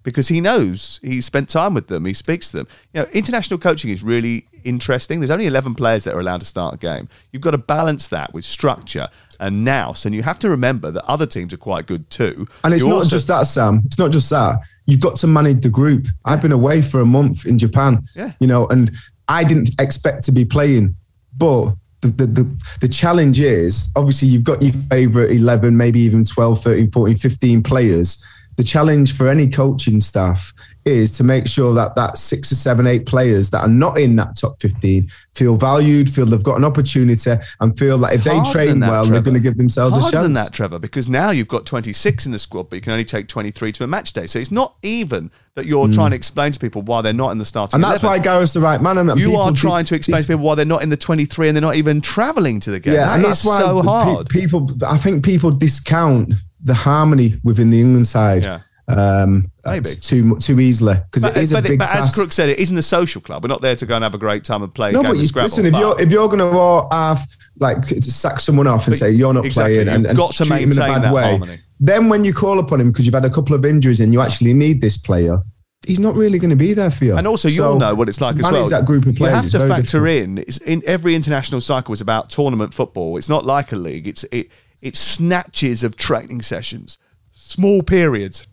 because he knows he spent time with them. He speaks to them. You know, international coaching is really interesting. There's only 11 players that are allowed to start a game. You've got to balance that with structure and nous, and you have to remember that other teams are quite good too. And it's You not also- just that, Sam. It's not just that. You've got to manage the group. I've been away for a month in Japan. Yeah. You know, and I didn't expect to be playing, but the, the, the, the challenge is obviously you've got your favorite 11, maybe even 12, 13, 14, 15 players. The challenge for any coaching staff is to make sure that that six or seven, eight players that are not in that top 15 feel valued, feel they've got an opportunity, and feel that if they train that, well, they're going to give themselves harder a chance. than that, Trevor, because now you've got 26 in the squad, but you can only take 23 to a match day. So it's not even that you're hmm. trying to explain to people why they're not in the starting. And that's 11. why Gareth's the right man. And you are trying to explain this- to people why they're not in the 23 and they're not even travelling to the game. Yeah, That and that's why so pe- people. I think people discount the harmony within the England side. Yeah. Um, Maybe. too too easily because it is a but, big but as. Crook said, it isn't a social club. We're not there to go and have a great time and play a no, but you, Scrabble. listen, if but- you're if you're going to have like to sack someone off and say you're not exactly, playing and, you've and got to treat him in a bad that way, harmony. then when you call upon him because you've had a couple of injuries and you actually need this player, he's not really going to be there for you. And also, So, you'll know what it's like as well. that group of players. You have to factor difficult. in. It's in every international cycle is about tournament football. It's not like a league. It's it it's snatches of training sessions, small periods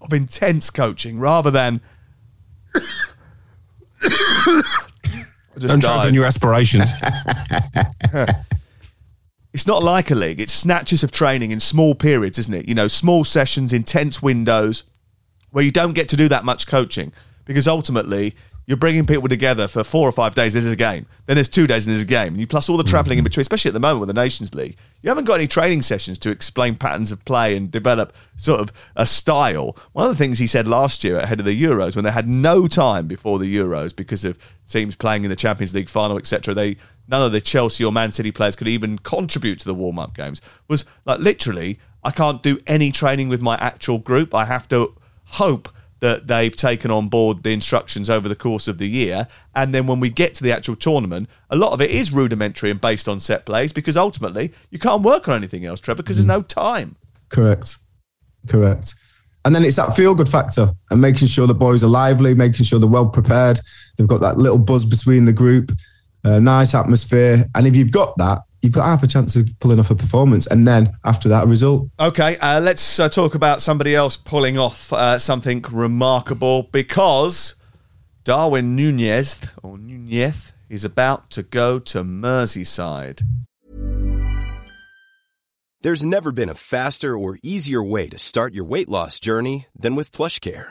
of intense coaching, rather than. [coughs] Don't died. in your aspirations. [laughs] It's not like a league. It's snatches of training in small periods, isn't it? You know, small sessions, intense windows where you don't get to do that much coaching because ultimately you're bringing people together for four or five days. This is a game. Then there's two days and there's a game. And you plus all the travelling in between, especially at the moment with the Nations League. You haven't got any training sessions to explain patterns of play and develop sort of a style. One of the things he said last year ahead of the Euros when they had no time before the Euros because of teams playing in the Champions League final, etc. They none of the Chelsea or Man City players could even contribute to the warm-up games. Was like literally, I can't do any training with my actual group. I have to hope that they've taken on board the instructions over the course of the year. And then when we get to the actual tournament, a lot of it is rudimentary and based on set plays because ultimately you can't work on anything else, Trevor, because there's no time. Correct. Correct. And then it's that feel good factor and making sure the boys are lively, making sure they're well prepared. They've got that little buzz between the group, a nice atmosphere. And if you've got that, you've got half a chance of pulling off a performance. And then after that, a result. Okay, uh, let's uh, talk about somebody else pulling off uh, something remarkable because Darwin Nunez or Nunez is about to go to Merseyside. There's never been a faster or easier way to start your weight loss journey than with PlushCare.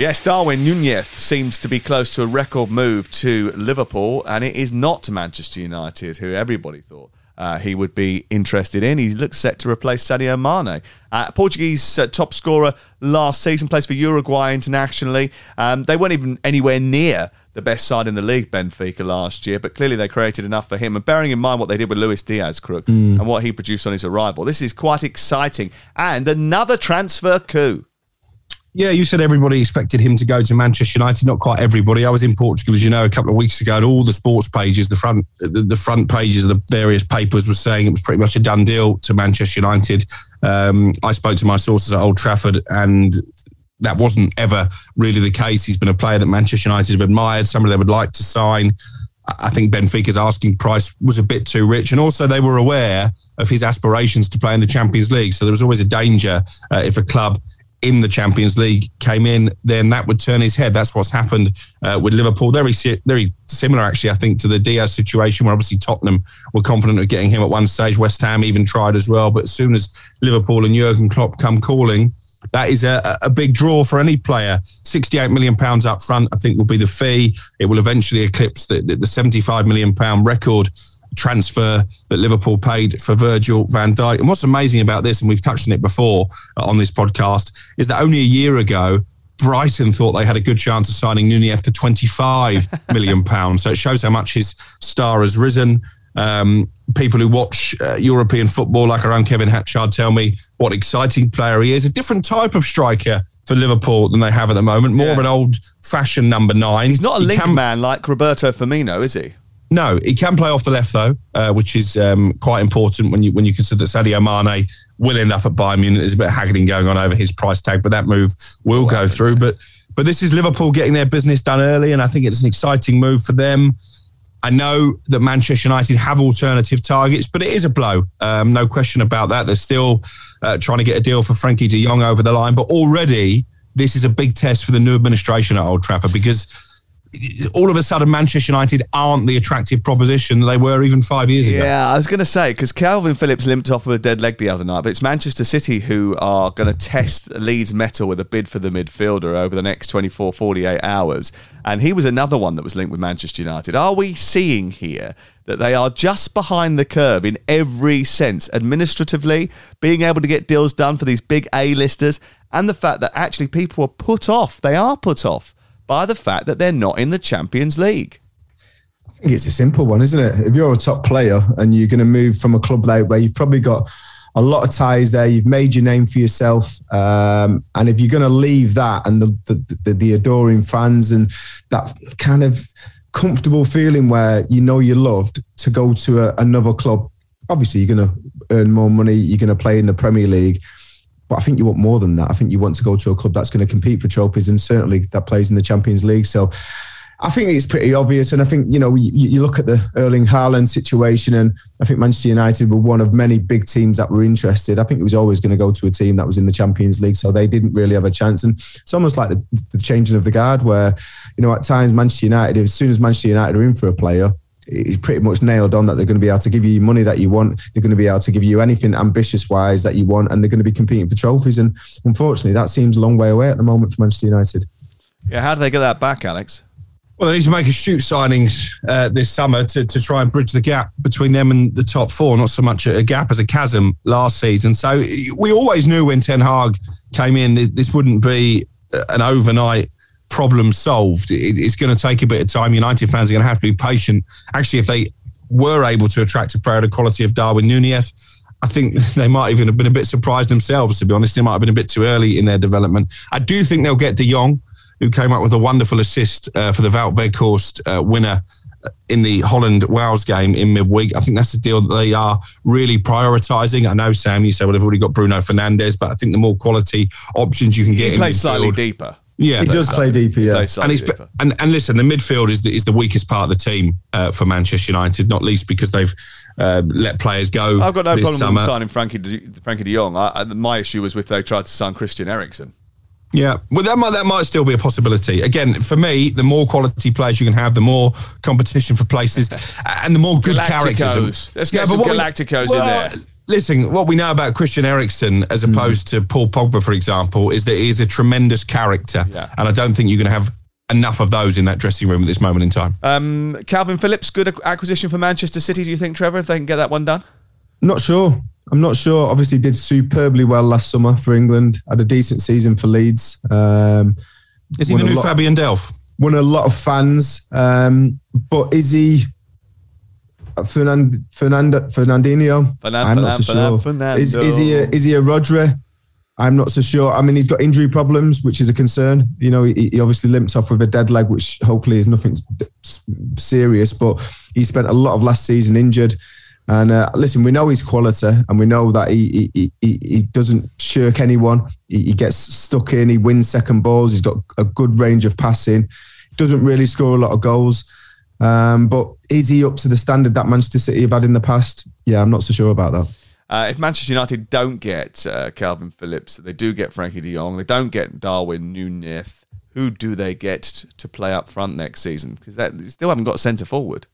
Yes, Darwin Nunez seems to be close to a record move to Liverpool, and it is not to Manchester United, who everybody thought uh, he would be interested in. He looks set to replace Sadio Mane. Uh, Portuguese uh, top scorer last season, plays for Uruguay internationally. Um, they weren't even anywhere near the best side in the league, Benfica, last year, but clearly they created enough for him. And bearing in mind what they did with Luis Diaz, Crook, Mm. and what he produced on his arrival, this is quite exciting. And another transfer coup. Yeah, you said everybody expected him to go to Manchester United. Not quite everybody. I was in Portugal, as you know, a couple of weeks ago, and all the sports pages, the front, the, front pages of the various papers, were saying it was pretty much a done deal to Manchester United. Um, I spoke to my sources at Old Trafford, and that wasn't ever really the case. He's been a player that Manchester United have admired, somebody they would like to sign. I I think Benfica's asking price was a bit too rich, and also they were aware of his aspirations to play in the Champions League. So there was always a danger uh, if a club in the Champions League came in, then that would turn his head. That's what's happened uh, with Liverpool. Very, very similar, actually, I think, to the Diaz situation, where obviously Tottenham were confident of getting him at one stage. West Ham even tried as well, but as soon as Liverpool and Jurgen Klopp come calling, that is a, a big draw for any player. 68 million pounds up front, I think, will be the fee. It will eventually eclipse the, the, the 75 million pound record transfer that Liverpool paid for Virgil van Dijk. And what's amazing about this, and we've touched on it before uh, on this podcast, is that only a year ago, Brighton thought they had a good chance of signing Nunez to 25 [laughs] million pounds. So it shows how much his star has risen. Um, people who watch uh, European football, like our own Kevin Hatchard, tell me what exciting player he is. A different type of striker for Liverpool than they have at the moment. More of an old-fashioned number nine. He's not a He link can- man like Roberto Firmino, is he? No, he can play off the left though, uh, which is um, quite important when you when you consider that Sadio Mane will end up at Bayern Munich. There's a bit of haggling going on over his price tag, but that move will go through. But but this is Liverpool getting their business done early, and I think it's an exciting move for them. I know that Manchester United have alternative targets, but it is a blow. Um, no question about that. They're still uh, trying to get a deal for Frankie de Jong over the line, but already this is a big test for the new administration at Old Trafford because all of a sudden Manchester United aren't the attractive proposition they were even five years ago. Yeah, I was going to say because Kalvin Phillips limped off with a dead leg the other night, but it's Manchester City who are going to test Leeds mettle with a bid for the midfielder over the next 24, 48 hours. And he was another one that was linked with Manchester United. Are we seeing here that they are just behind the curve in every sense, administratively, being able to get deals done for these big A-listers, and the fact that actually people are put off, they are put off by the fact that they're not in the Champions League? I think it's a simple one, isn't it? If you're a top player and you're going to move from a club like where you've probably got a lot of ties there, you've made your name for yourself, um, and if you're going to leave that and the, the the the adoring fans and that kind of comfortable feeling where you know you're loved to go to a, another club, obviously you're going to earn more money, you're going to play in the Premier League. But I think you want more than that. I think you want to go to a club that's going to compete for trophies and certainly that plays in the Champions League. So I think it's pretty obvious. And I think, you know, you, you, look at the Erling Haaland situation, and I think Manchester United were one of many big teams that were interested. I think it was always going to go to a team that was in the Champions League, so they didn't really have a chance. And it's almost like the, the changing of the guard, where, you know, at times Manchester United, as soon as Manchester United are in for a player, it's pretty much nailed on that they're going to be able to give you money that you want. They're going to be able to give you anything ambitious wise that you want, and they're going to be competing for trophies. And unfortunately, that seems a long way away at the moment for Manchester United. Yeah, how do they get that back, Alex? Well, they need to make a shoot signings uh, this summer to, to try and bridge the gap between them and the top four, not so much a gap as a chasm last season. So we always knew when Ten Hag came in, this wouldn't be an overnight problem solved. It's going to take a bit of time. United fans are going to have to be patient. Actually, if they were able to attract a player of the quality of Darwin Nunez, I think [laughs] they might even have been a bit surprised themselves, to be honest. They might have been a bit too early in their development. I do think they'll get De Jong who came up with a wonderful assist uh, for the Wout Weghorst uh, winner in the Holland Wales game in midweek. I think that's the deal that they are really prioritising. I know, Sam, you say, well, they've already got Bruno Fernandes, but I think the more quality options you can get he plays slightly deeper. Yeah, he does play deeper. Yeah, and, he's, and and listen, the midfield is the, is the weakest part of the team uh, for Manchester United, not least because they've uh, let players go. I've got no problem summer. with signing Frankie De, Frankie De Jong. I, my issue was with they tried to sign Christian Eriksen. Yeah, well, that might that might still be a possibility. Again, for me, the more quality players you can have, the more competition for places, [laughs] and the more good characters. Let's get yeah, some Galacticos we, well, in there. Listen, what we know about Christian Eriksen, as hmm. opposed mm. to Paul Pogba, for example, is that he is a tremendous character, yeah. and I don't think you're going to have enough of those in that dressing room at this moment in time. Um, Kalvin Phillips, good acquisition for Manchester City. Do you think, Trevor, if they can get that one done? Not sure. I'm not sure. Obviously, did superbly well last summer for England. Had a decent season for Leeds. Um, is he the new Fabian Delph? Won a lot of fans, um, but is he Fernand, Fernand, Fernandinho? Fernand, I'm not so sure. Is, is, he a, is he a Rodri? I'm not so sure. I mean, he's got injury problems, which is a concern. You know, he, he obviously limped off with a dead leg, which hopefully is nothing serious. But he spent a lot of last season injured. And uh, listen, we know his quality, and we know that he he, he, he doesn't shirk anyone. He, he, gets stuck in. He wins second balls. He's got a good range of passing. Doesn't really score a lot of goals. Um, but is he up to the standard that Manchester City have had in the past? Yeah, I'm not so sure about that. Uh, if Manchester United don't get uh, Kalvin Phillips, they do get Frankie de Jong, they don't get Darwin Nunez, who do they get to play up front next season? Because they still haven't got centre forward.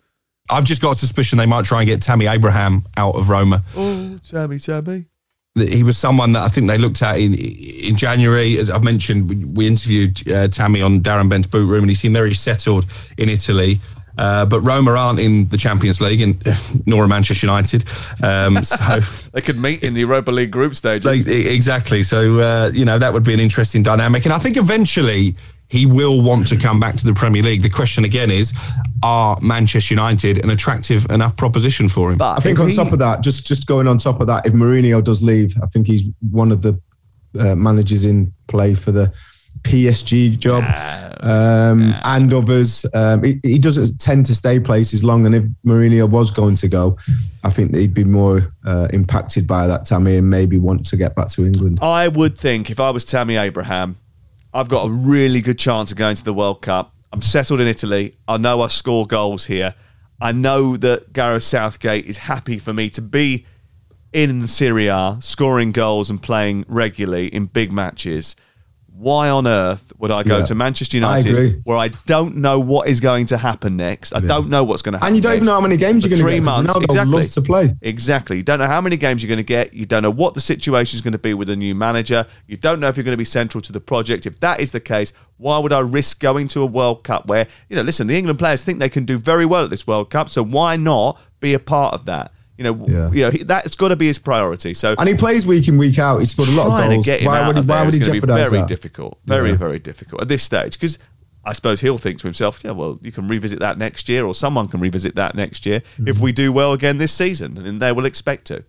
I've just got a suspicion they might try and get Tammy Abraham out of Roma. Oh, Tammy, Tammy. He was someone that I think they looked at in in January. As I've mentioned, we, we interviewed uh, Tammy on Darren Bent's boot room, and he seemed very settled in Italy. Uh, but Roma aren't in the Champions League, and nor are Manchester United. Um, [laughs] so they could meet in the Europa League group stages. They, exactly. So uh, you know that would be an interesting dynamic, and I think eventually he will want to come back to the Premier League. The question again is, are Manchester United an attractive enough proposition for him? But I think on he, top of that, just just going on top of that, if Mourinho does leave, I think he's one of the uh, managers in play for the PSG job um, and others. Um, he, he, doesn't tend to stay places long, and if Mourinho was going to go, I think he'd be more uh, impacted by that, Tammy, and maybe want to get back to England. I would think if I was Tammy Abraham, I've got a really good chance of going to the World Cup. I'm settled in Italy. I know I score goals here. I know that Gareth Southgate is happy for me to be in Serie A, scoring goals and playing regularly in big matches why on earth would I go yeah, to Manchester United where I don't know what is going to happen next? I yeah. don't know what's going to happen. And you don't next. even know how many games you're going to get. Three months, Ronaldo exactly. loves to play. Exactly. You don't know how many games you're going to get. You don't know what the situation is going to be with a new manager. You don't know if you're going to be central to the project. If that is the case, why would I risk going to a World Cup where, you know, listen, the England players think they can do very well at this World Cup, so why not be a part of that? You know, yeah. you know that's got to be his priority. So, and he plays week in week out. He's scored a lot of goals. why would he? Why would he jeopardize Very that? difficult. Very yeah. very difficult at this stage because I suppose he'll think to himself, yeah, well, you can revisit that next year, or someone can revisit that next year mm-hmm. if we do well again this season, and they will expect to.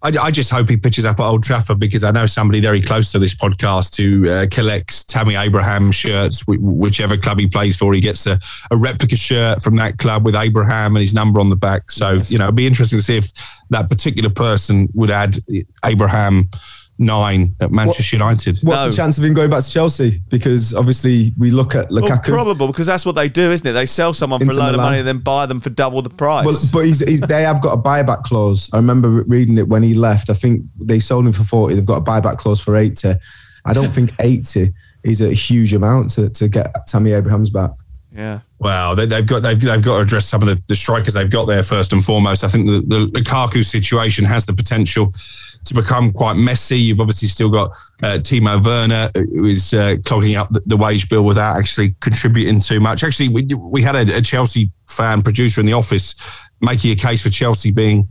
I, I, just hope he pitches up at Old Trafford because I know somebody very close to this podcast who uh, collects Tammy Abraham shirts. whichever club he plays for, he gets a, a, replica shirt from that club with Abraham and his number on the back. So, yes. you know, it'd be interesting to see if that particular person would add Abraham nine at Manchester United. What's the chance of him going back to Chelsea? Because obviously we look at Well, Lukaku. probable because that's what they do, isn't it? They sell someone for a Inter load of money and then buy them for double the price. Well, but he's, he's, they have got a buyback clause. I remember reading it when he left. I think they sold him for 40. They've got a buyback clause for 80. I don't think 80 is a huge amount to, to get Tammy Abrahams back. yeah. Well, they, they've got they've, they've got to address some of the, the strikers they've got there first and foremost. I think the, the Lukaku situation has the potential to become quite messy. You've obviously still got uh, Timo Werner, who is uh, clogging up the, the wage bill without actually contributing too much. Actually, we we had a, a Chelsea fan producer in the office making a case for Chelsea being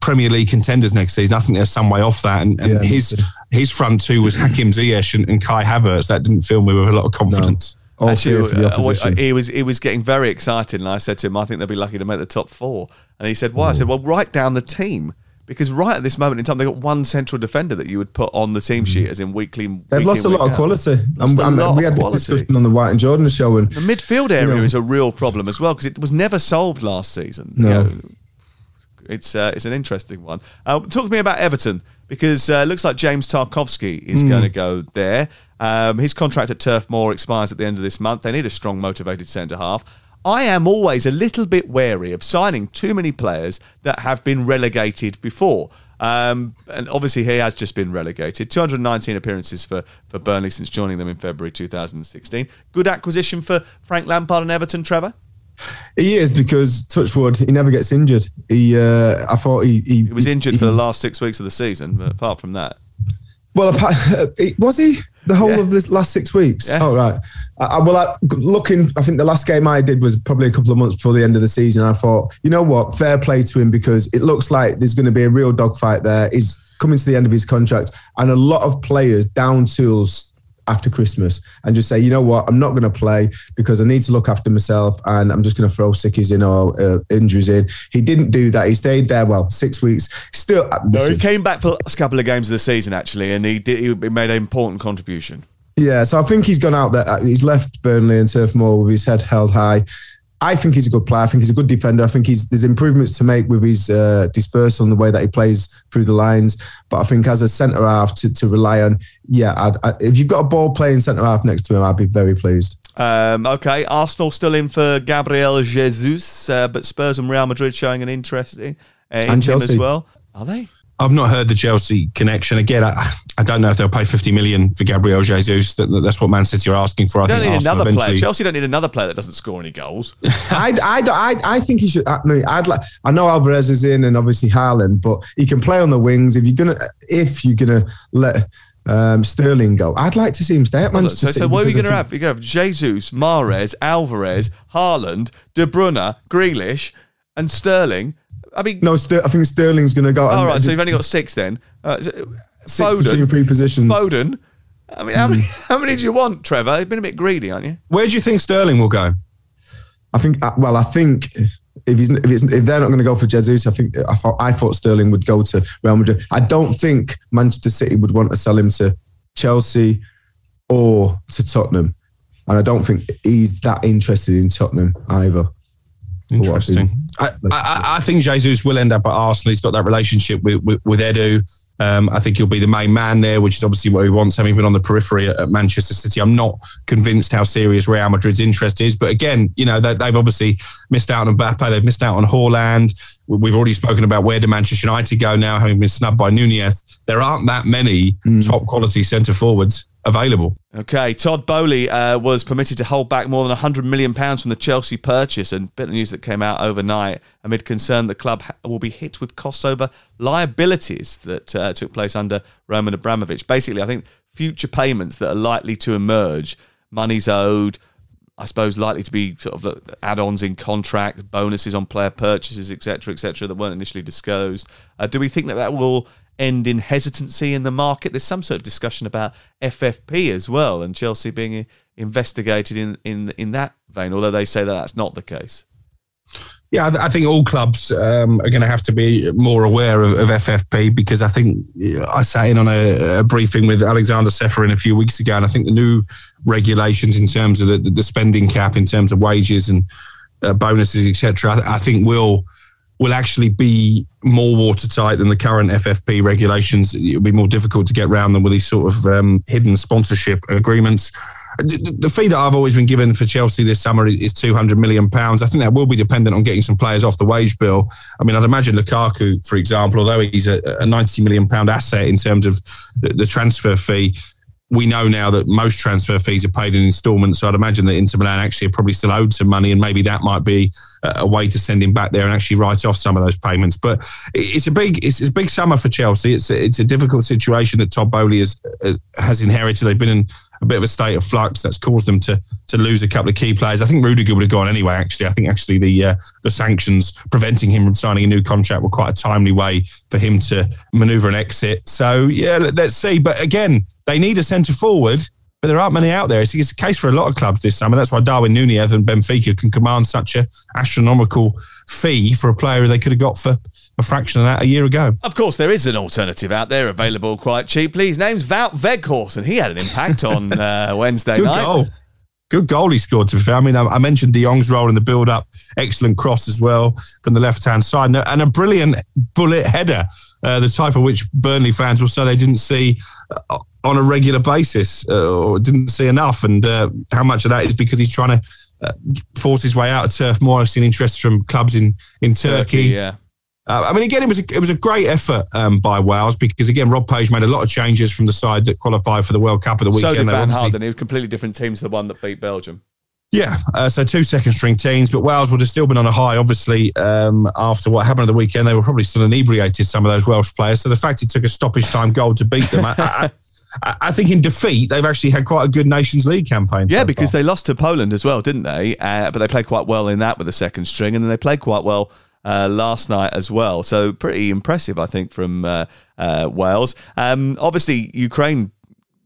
Premier League contenders next season. I think they're some way off that, and, and Yeah, his too. his front two was Hakim Ziyech and, and Kai Havertz. That didn't fill me with a lot of confidence. All Actually, fear for the uh, opposition. he was he was getting very excited, and I said to him, "I think they'll be lucky to make the top four. And he said, "Why?" I said, "Well, write down the team." Because right at this moment in time, they've got one central defender that you would put on the team sheet as in weekly. Mm. They've week lost in, a lot of quality. And- lot we had this discussion on the White and Jordan show, and The midfield area know. is a real problem as well because it was never solved last season. You No. know, it's uh, it's an interesting one. Uh, talk to me about Everton because uh, it looks like James Tarkowski is Hmm. going to go there. Um, his contract at Turf Moor expires at the end of this month. They need a strong, motivated centre half. I am always a little bit wary of signing too many players that have been relegated before. Um, and obviously, he has just been relegated. 219 appearances for, for Burnley since joining them in February 2016. Good acquisition for Frank Lampard and Everton, Trevor? he is because Touchwood, he never gets injured. He, uh, I thought he, he, He was injured for the last six weeks of the season, but apart from that. Well, apart, [laughs] was he the whole of the last six weeks? Yeah. Oh, right. I, I, well, I, looking, I think the last game I did was probably a couple of months before the end of the season. I thought, you know what, fair play to him because it looks like there's going to be a real dogfight there. He's coming to the end of his contract, and a lot of players down tools after Christmas and just say, you know what, I'm not going to play because I need to look after myself and I'm just going to throw sickies in or uh, injuries in. He didn't do that. He stayed there, well, six weeks. Still, uh, No, he came back for the last couple of games of the season, actually, and he did. He made an important contribution. Yeah, so I think he's gone out there. uh, He's left Burnley and Turf Moor with his head held high. I think he's a good player. I think he's a good defender. I think he's there's improvements to make with his uh, dispersal and the way that he plays through the lines. But I think as a centre half to, to rely on, yeah, I'd, I, if you've got a ball playing centre half next to him, I'd be very pleased. Um, okay, Arsenal still in for Gabriel Jesus, uh, but Spurs and Real Madrid showing an interest in, uh, in And him as well. Are they? I've not heard the Chelsea connection. Again, I, I don't know if they'll pay 50 million for Gabriel Jesus. That, that's what Man City are asking for. I don't think need Arsenal another player. Chelsea don't need another player that doesn't score any goals. I, I, I, I think he should. I mean, I'd like. I know Alvarez is in, and obviously Haaland, but he can play on the wings. If you're gonna, if you're gonna let um, Sterling go, I'd like to see him stay at Manchester so, City. so what are we going to have? You're going to have Jesus, Mahrez, Alvarez, Haaland, De Bruyne, Grealish, and Sterling. I mean, think- No, Ster- I think Sterling's going to go. All right, so you've only got six then. Uh, so- Six between three positions. Foden. I mean, how many, how many do you want, Trevor? You've been a bit greedy, aren't you? Where do you think Sterling will go? I think. uh, Well, I think if he's if, it's, if they're not going to go for Jesus, I think I thought I thought Sterling would go to Real Madrid. I don't think Manchester City would want to sell him to Chelsea or to Tottenham, and I don't think he's that interested in Tottenham either. Interesting. I, I, I think Jesus will end up at Arsenal. He's got that relationship with, with, with Edu. Um, I think he'll be the main man there, which is obviously what he wants, having been on the periphery at, at Manchester City. I'm not convinced how serious Real Madrid's interest is. But again, you know, they, they've obviously missed out on Mbappe. They've missed out on Haaland. We've already spoken about where do Manchester United go now, having been snubbed by Nunez. There aren't that many top quality centre forwards available. Okay, Todd Boehly uh, was permitted to hold back more than 100 million pounds from the Chelsea purchase, and bit of news that came out overnight amid concern the club will be hit with costs over liabilities that uh, took place under Roman Abramovich. Basically, I think future payments that are likely to emerge, monies owed, I suppose likely to be sort of add-ons in contract, bonuses on player purchases, etc., etc., that weren't initially disclosed. Uh, do we think that that will end in hesitancy in the market? There's some sort of discussion about FFP as well, and Chelsea being investigated in in in that vein. Although they say that that's not the case. Yeah, I, th- I think all clubs um, are going to have to be more aware of, of FFP because I think I sat in on a, a briefing with Aleksander Ceferin a few weeks ago, and I think the new regulations in terms of the, the spending cap, in terms of wages and uh, bonuses, etc., I, I think will will actually be more watertight than the current FFP regulations. It'll be more difficult to get around them with these sort of um, hidden sponsorship agreements. The fee that I've always been given for Chelsea this summer is, two hundred million pounds. I think that will be dependent on getting some players off the wage bill. I mean, I'd imagine Lukaku, for example, although he's a, a ninety million pound asset in terms of the, the transfer fee, we know now that most transfer fees are paid in instalments. So I'd imagine that Inter Milan actually are probably still owed some money, and maybe that might be a way to send him back there and actually write off some of those payments. But it's a big, it's, a big summer for Chelsea. It's a, it's a difficult situation that Todd Boehly has uh, has inherited. They've been in a bit of a state of flux that's caused them to to lose a couple of key players. I think Rudiger would have gone anyway. Actually, I think actually the uh, the sanctions preventing him from signing a new contract were quite a timely way for him to manoeuvre an exit. So yeah, let, us see. But again they need a centre forward, but there aren't many out there. It's, it's a case for a lot of clubs this summer. That's why Darwin Nunez and Benfica can command such a astronomical fee for a player they could have got for a fraction of that a year ago. Of course, there is an alternative out there available quite cheaply. His name's Wout Weghorst, and he had an impact on [laughs] uh, Wednesday Good night. Goal. Good goal he scored, to be fair. I mean, I, mentioned De Jong's role in the build up. Excellent cross as well from the left hand side. And a brilliant bullet header, uh, the type of which Burnley fans will say they didn't see uh, on a regular basis uh, or didn't see enough. And uh, how much of that is because he's trying to uh, force his way out of Turf Moor. I've seen interest from clubs in in Turkey. Turkey yeah. Uh, I mean, again, it was a, it was a great effort um, by Wales because again, Rob Page made a lot of changes from the side that qualified for the World Cup of the weekend. So did Van Harden. It was a completely different team to the one that beat Belgium. Yeah, uh, so two second string teams, but Wales would have still been on a high, obviously, um, after what happened at the weekend. They were probably still inebriated, some of those Welsh players. So the fact he took a stoppage time goal to beat them, I, I, I think in defeat, they've actually had quite a good Nations League campaign. Yeah, so because they lost to Poland as well, didn't they? Uh, but they played quite well in that with the second string, and then they played quite well uh, last night as well. So pretty impressive, I think, from uh, uh Wales. Um, obviously, Ukraine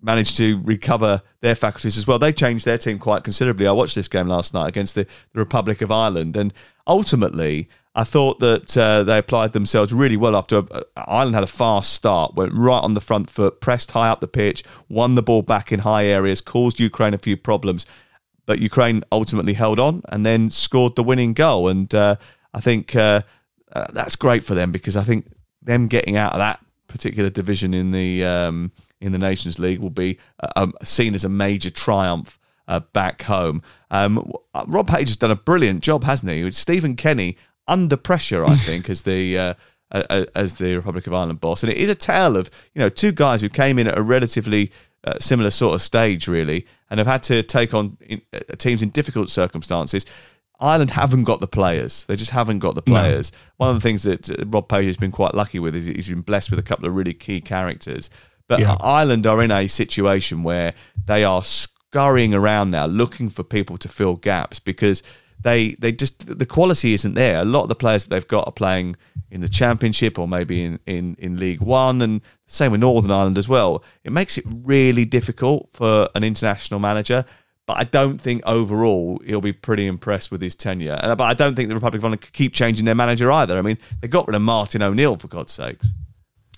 managed to recover their faculties as well. They changed their team quite considerably. I watched this game last night against the, the Republic of Ireland, and ultimately, I thought that uh, they applied themselves really well after uh, Ireland had a fast start, went right on the front foot, pressed high up the pitch, won the ball back in high areas, caused Ukraine a few problems. But Ukraine ultimately held on and then scored the winning goal. And uh, I think uh, uh, that's great for them because I think them getting out of that particular division in the um, in the Nations League will be uh, um, seen as a major triumph back home. Um, Rob Page has done a brilliant job, hasn't he? Stephen Kenny under pressure, I [laughs] think, as the uh, as the Republic of Ireland boss. And it is a tale of you know two guys who came in at a relatively uh, similar sort of stage, really, and have had to take on in, uh, teams in difficult circumstances. Ireland haven't got the players. They just haven't got the players. No. One of the things that uh, Rob Page has been quite lucky with is he's been blessed with a couple of really key characters. But yeah. Ireland are in a situation where they are scurrying around now looking for people to fill gaps because they they just the quality isn't there. A lot of the players that they've got are playing in the Championship or maybe in in, in League One, and same with Northern Ireland as well. It makes it really difficult for an international manager. But I don't think overall he'll be pretty impressed with his tenure. Uh, but I don't think the Republic of Ireland could keep changing their manager either. I mean, they got rid of Martin O'Neill for God's sakes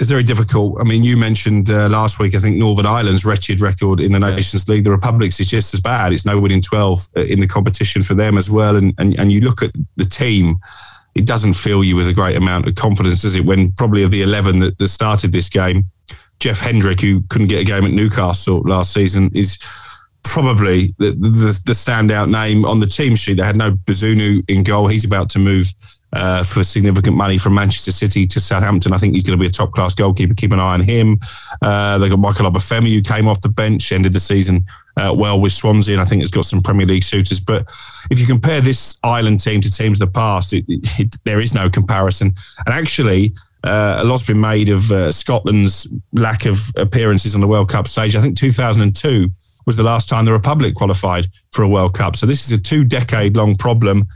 it's very difficult. I mean, you mentioned uh, last week, I think Northern Ireland's wretched record in the Nations League. The Republic's is just as bad. It's no winning 12 uh, in the competition for them as well. And, and, and you look at the team, it doesn't fill you with a great amount of confidence, does it? When probably of the 11 that, that started this game, Jeff Hendrick, who couldn't get a game at Newcastle last season, is probably the, the, the standout name on the team sheet. They had no Bazunu in goal. He's about to move uh, for significant money from Manchester City to Southampton. I think he's going to be a top class goalkeeper. Keep an eye on him. Uh, they got Michael Obafemi, who came off the bench, ended the season uh, well with Swansea, and I think it's got some Premier League suitors. But if you compare this Ireland team to teams of the past, it, it, it, there is no comparison. And actually, uh, a lot's been made of uh, Scotland's lack of appearances on the World Cup stage. I think 2002 was the last time the Republic qualified for a World Cup. So this is a two decade long problem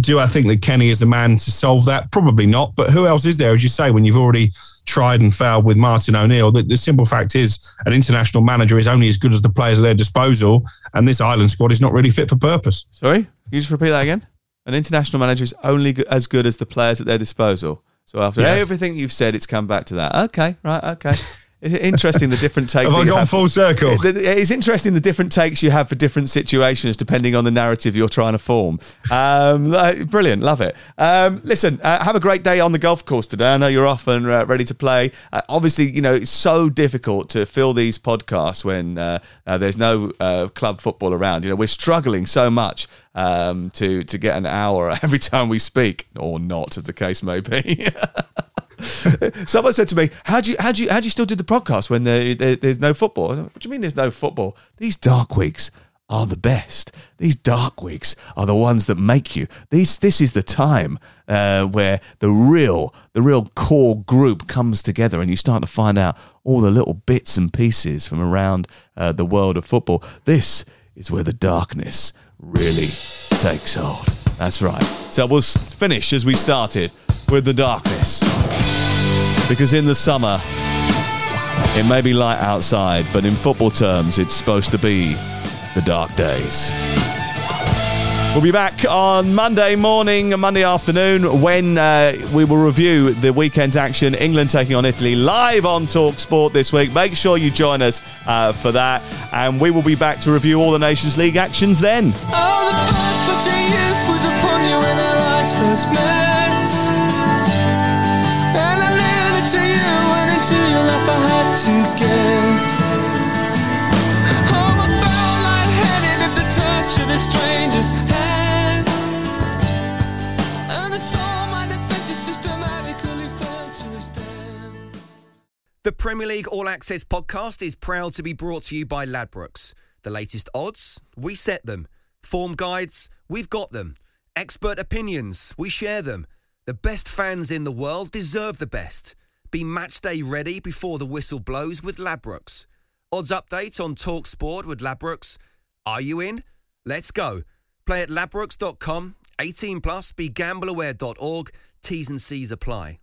do I think that Kenny is the man to solve that? Probably not. But who else is there, as you say, when you've already tried and failed with Martin O'Neill? The, the, simple fact is, an international manager is only as good as the players at their disposal, and this Ireland squad is not really fit for purpose. Sorry, you just repeat that again. An international manager is only as good as the players at their disposal. So after yeah. everything you've said, it's come back to that. Okay, right, okay. [laughs] It's interesting the different takes. Have I gone have. full circle? It's interesting the different takes you have for different situations depending on the narrative you're trying to form. Um, brilliant, love it. Um, listen, uh, have a great day on the golf course today. I know you're off and uh, ready to play. Uh, obviously, you know it's so difficult to fill these podcasts when uh, uh, there's no uh, club football around. You know we're struggling so much um, to to get an hour [laughs] every time we speak, or not, as the case may be. [laughs] [laughs] Someone said to me, "How do you how do you how do you still do the podcast when there, there, there's no football?" What do you mean there's no football? These dark weeks are the best. These dark weeks are the ones that make you. These this is the time uh, where the real the real core group comes together, and you start to find out all the little bits and pieces from around uh, the world of football. This is where the darkness really takes hold. That's right. So we'll finish as we started with the darkness. Because in the summer, it may be light outside, but in football terms, it's supposed to be the dark days. We'll be back on Monday morning, and Monday afternoon, when uh, we will review the weekend's action. England taking on Italy live on Talk Sport this week. Make sure you join us uh, for that, and we will be back to review all the Nations League actions then. The Premier League All Access podcast is proud to be brought to you by Ladbrokes. The latest odds, we set them. Form guides, we've got them. Expert opinions, we share them. The best fans in the world deserve the best. Be match day ready before the whistle blows with Ladbrokes. Odds update on Talk Sport with Ladbrokes. Are you in? Let's go. Play at ladbrokes.com. 18 plus. Begambleaware.org. T's and C's apply.